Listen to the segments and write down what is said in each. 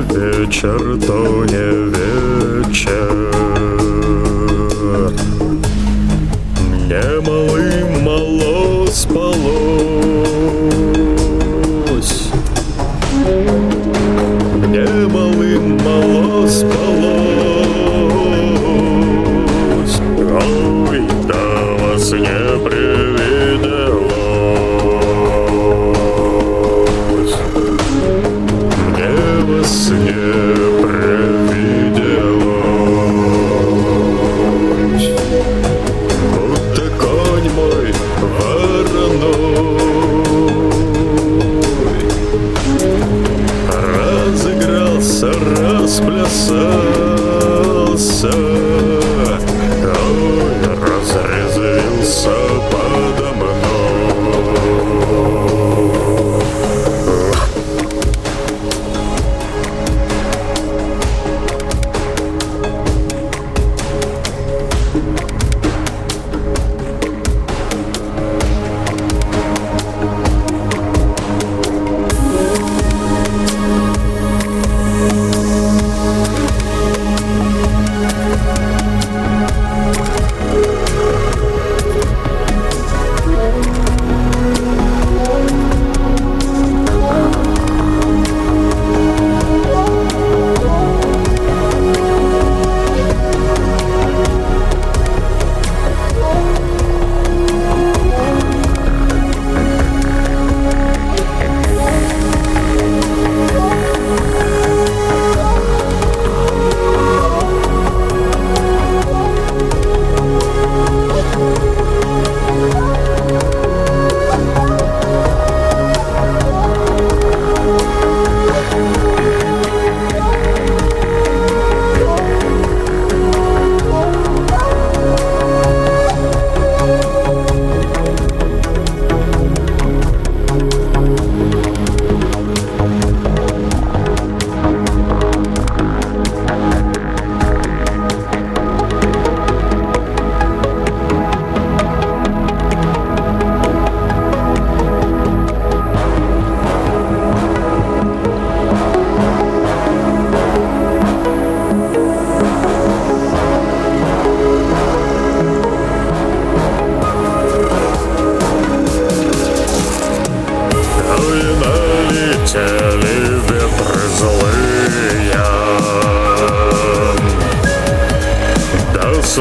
вечер, то не вечер. Мне малым мало спало Yes,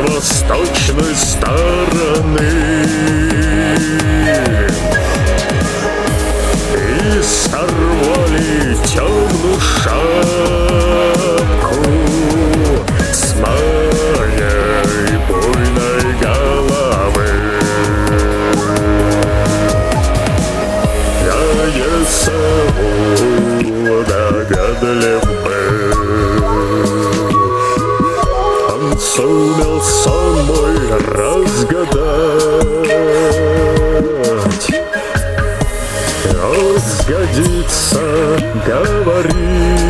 восточную сторону. сумелся мой разгадать. Разгодится говорить.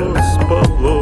los pueblos.